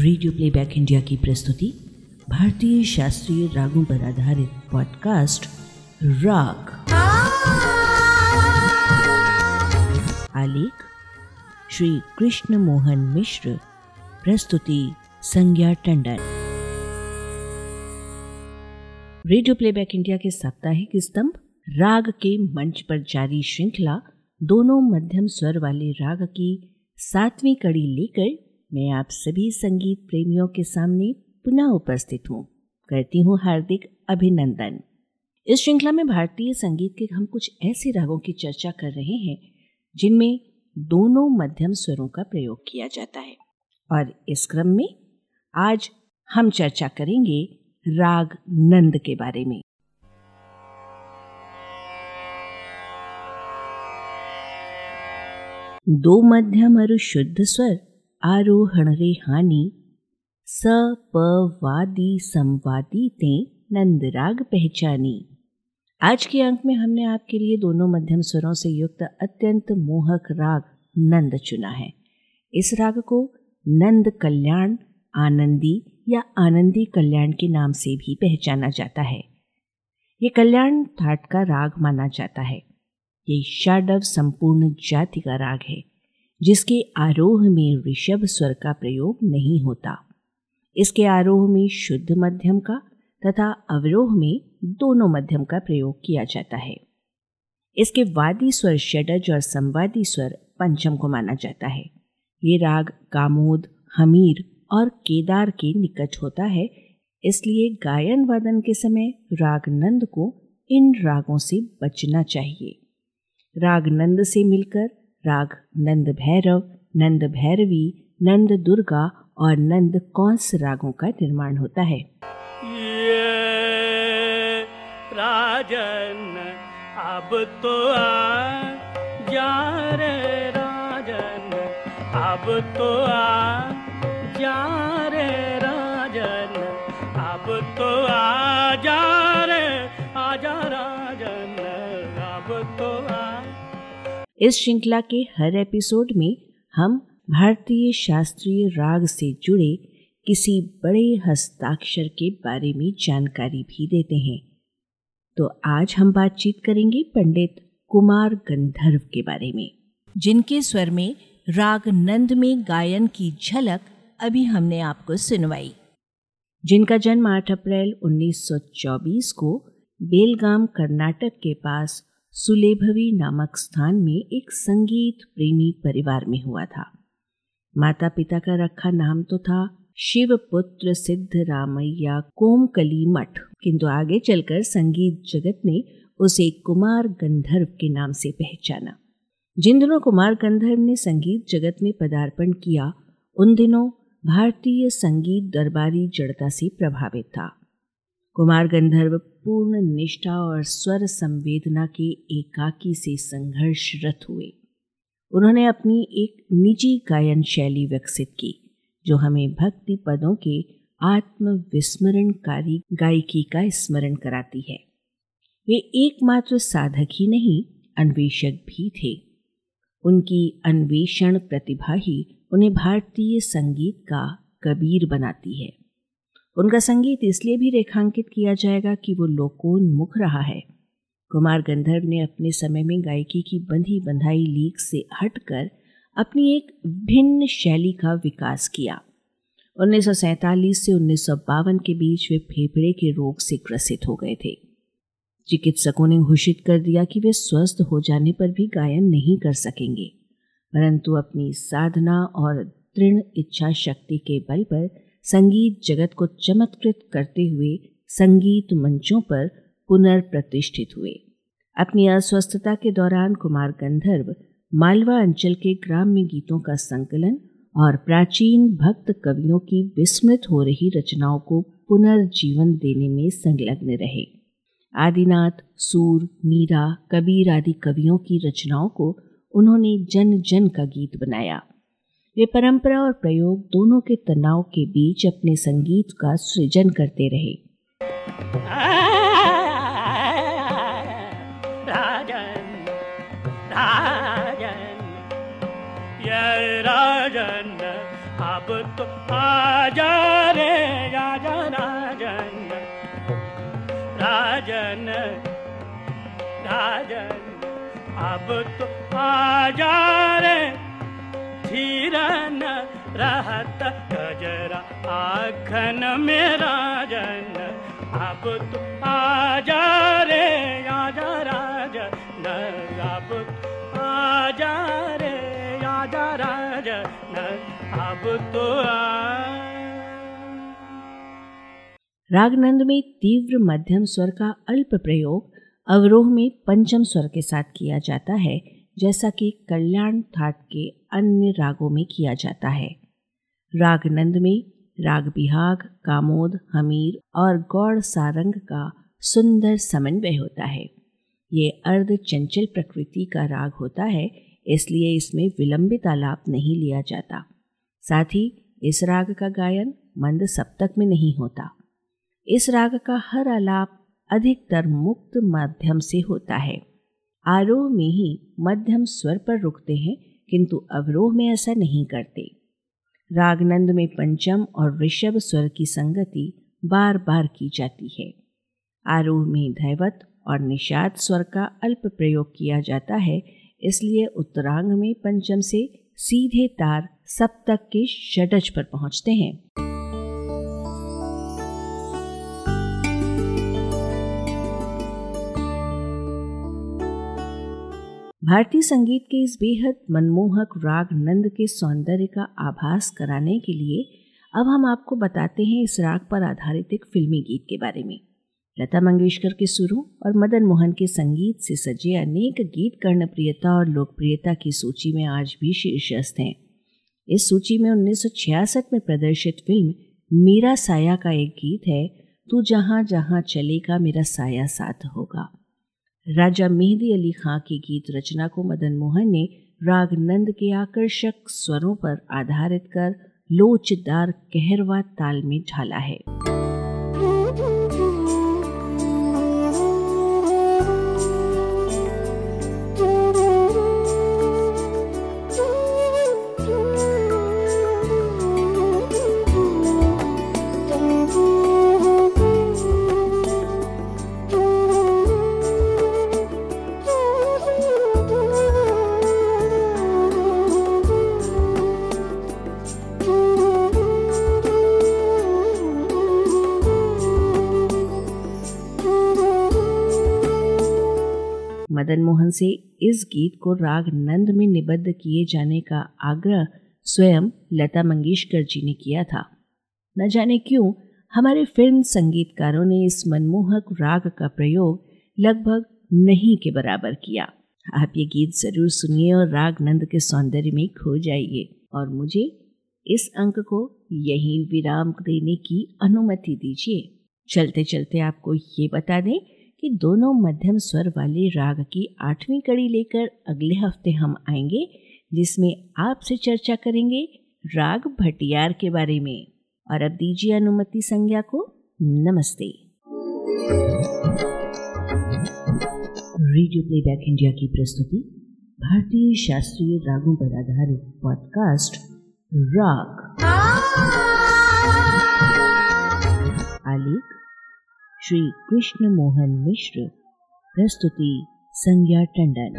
Radio playback India की प्रस्तुति भारतीय शास्त्रीय रागों पर आधारित पॉडकास्ट राग आलेख, श्री कृष्ण मोहन मिश्र. प्रस्तुति, संज्ञा टंडन. रेडियो प्लेबैक इंडिया के साप्ताहिक स्तंभ, राग के मंच पर जारी श्रृंखला, दोनों मध्यम स्वर वाले राग की सातवीं कड़ी लेकर मैं आप सभी संगीत प्रेमियों के सामने पुनः उपस्थित हूँ। करती हूँ हार्दिक अभिनंदन। इस श्रृंखला में भारतीय संगीत के हम कुछ ऐसे रागों की चर्चा कर रहे हैं, जिनमें दोनों मध्यम स्वरों का प्रयोग किया जाता है। और इस क्रम में आज हम चर्चा करेंगे राग नंद के बारे में। दो मध्यम और शुद्ध स्वर आरोहण रे हानि स वादी संवादी ते नंद राग पहचानी आज के अंक में हमने आपके लिए दोनों मध्यम स्वरों से युक्त अत्यंत मोहक राग नंद चुना है इस राग को नंद कल्याण आनंदी या आनंदी कल्याण के नाम से भी पहचाना जाता है ये कल्याण थाट का राग माना जाता है ये षाडव संपूर्ण जाति का राग है जिसके आरोह में ऋषभ स्वर का प्रयोग नहीं होता। इसके आरोह में शुद्ध मध्यम का तथा अवरोह में दोनों मध्यम का प्रयोग किया जाता है। इसके वादी स्वर षडज और संवादी स्वर पंचम को माना जाता है। ये राग कामोद, हमीर और केदार के निकट होता है, इसलिए गायन वादन के समय राग नंद को इन रागों से बचना चाहिए। राग नंद से मिलकर राग नंद भैरव, नंद भैरवी, नंद दुर्गा और नंद कौंस रागों का निर्माण होता है। ये राजन अब तो आ जा रे राजन, अब तो आ जा रे इस श्रृंखला के हर एपिसोड में हम भारतीय शास्त्रीय राग से जुड़े किसी बड़े हस्ताक्षर के बारे में जानकारी भी देते हैं। तो आज हम बातचीत करेंगे पंडित कुमार गंधर्व के बारे में, जिनके स्वर में राग नंद में गायन की झलक अभी हमने आपको सुनवाई। जिनका जन्म 8 अप्रैल 1924 को बेलगाम, कर्नाटक के पास सुलेभवी नामक स्थान में एक संगीत प्रेमी परिवार में हुआ था। माता पिता का रखा नाम तो था शिव पुत्र सिद्ध रामैया कोमकली मठ। किंतु आगे चलकर संगीत जगत ने उसे कुमार गंधर्व के नाम से पहचाना। जिन दिनों कुमार गंधर्व ने संगीत जगत में पदार्पण किया, उन दिनों भारतीय संगीत दरबारी जड़ता से प्रभावित था। कुमार गंधर्व पूर्ण निष्ठा और स्वर संवेदना के एकाकी से संघर्षरत हुए। उन्होंने अपनी एक निजी गायन शैली विकसित की, जो हमें भक्ति पदों के आत्मविस्मरणकारी गायकी का स्मरण कराती है। वे एकमात्र साधक ही नहीं, अन्वेषक भी थे। उनकी अन्वेषण प्रतिभा ही उन्हें भारतीय संगीत का कबीर बनाती है। उनका संगीत इसलिए भी रेखांकित किया जाएगा कि वो लोकोन्मुख रहा है। कुमार गंधर्व ने अपने समय में गायकी की बंधी बंधाई लीक से हटकर अपनी एक भिन्न शैली का विकास किया। उन्नीस से उन्नीस सौ बावन के बीच वे फेफड़े के रोग से ग्रसित हो गए थे। चिकित्सकों ने घोषित कर दिया कि वे स्वस्थ हो जाने पर भी गायन नहीं कर सकेंगे, परंतु अपनी साधना और दृढ़ इच्छा शक्ति के बल पर संगीत जगत को चमत्कृत करते हुए संगीत मंचों पर पुनर्प्रतिष्ठित हुए। अपनी अस्वस्थता के दौरान कुमार गंधर्व मालवा अंचल के ग्राम्य गीतों का संकलन और प्राचीन भक्त कवियों की विस्मृत हो रही रचनाओं को पुनर्जीवन देने में संलग्न रहे। आदिनाथ, सूर, मीरा, कबीर आदि कवियों की रचनाओं को उन्होंने जन जन का गीत बनाया। वे परंपरा और प्रयोग दोनों के तनाव के बीच अपने संगीत का सृजन करते रहे। राजन राजन ये राजन, अब तो आजा रे राजन, अब तो आजा रे धीरन रहत गजरा आखन में राजन अब तो आजा रे, आजा राजन अब आजा रे, आजा राजन अब तो रागनंद में तीव्र मध्यम स्वर का अल्प प्रयोग, अवरोह में पंचम स्वर के साथ किया जाता है। जैसा कि कल्याण ठाट के अन्य रागों में किया जाता है। रागनंद में राग बिहाग, कामोद, हमीर और गौड़ सारंग का सुंदर समन्वय होता है। ये अर्ध चंचल प्रकृति का राग होता है, इसलिए इसमें विलंबित आलाप नहीं लिया जाता। साथ ही इस राग का गायन मंद सप्तक में नहीं होता। इस राग का हर आलाप अधिकतर मुक्त माध्यम से होता है। आरोह में ही मध्यम स्वर पर रुकते हैं, किंतु अवरोह में ऐसा नहीं करते। रागनंद में पंचम और ऋषभ स्वर की संगति बार बार की जाती है। आरोह में धैवत और निषाद स्वर का अल्प प्रयोग किया जाता है, इसलिए उत्तरांग में पंचम से सीधे तार सप्तक के षडज पर पहुँचते हैं। भारतीय संगीत के इस बेहद मनमोहक राग नंद के सौंदर्य का आभास कराने के लिए अब हम आपको बताते हैं इस राग पर आधारित एक फिल्मी गीत के बारे में। लता मंगेशकर के सुरों और मदन मोहन के संगीत से सजे अनेक गीत कर्णप्रियता और लोकप्रियता की सूची में आज भी शीर्षस्थ हैं। इस सूची में 1966 में प्रदर्शित फ़िल्म मेरा साया का एक गीत है, तू जहाँ जहाँ चलेगा मेरा साया साथ होगा। राजा मेहदी अली खां की गीत रचना को मदन मोहन ने राग नंद के आकर्षक स्वरों पर आधारित कर लोचदार कहरवा ताल में ढाला है। मदन मोहन से इस गीत को राग नंद में निबद्ध किए जाने का आग्रह स्वयं लता मंगेशकर जी ने किया था। न जाने क्यों, हमारे फ़िल्म संगीतकारों ने इस मनमोहक राग का प्रयोग लगभग नहीं के बराबर किया। आप ये गीत ज़रूर सुनिए और राग नंद के सौंदर्य में खो जाइए और मुझे इस अंक को यही विराम देने की अनुमति दीजिए। चलते चलते आपको ये बता दें कि दोनों मध्यम स्वर वाले राग की आठवीं कड़ी लेकर अगले हफ़्ते हम आएँगे जिसमें आपसे चर्चा करेंगे राग भटियार के बारे में। और अब दीजिए अनुमति संज्ञा को। नमस्ते। रेडियो प्लेबैक इंडिया की प्रस्तुति भारतीय शास्त्रीय रागों पर आधारित पॉडकास्ट राग। श्री कृष्ण मोहन मिश्र प्रस्तुति संज्ञा टंडन।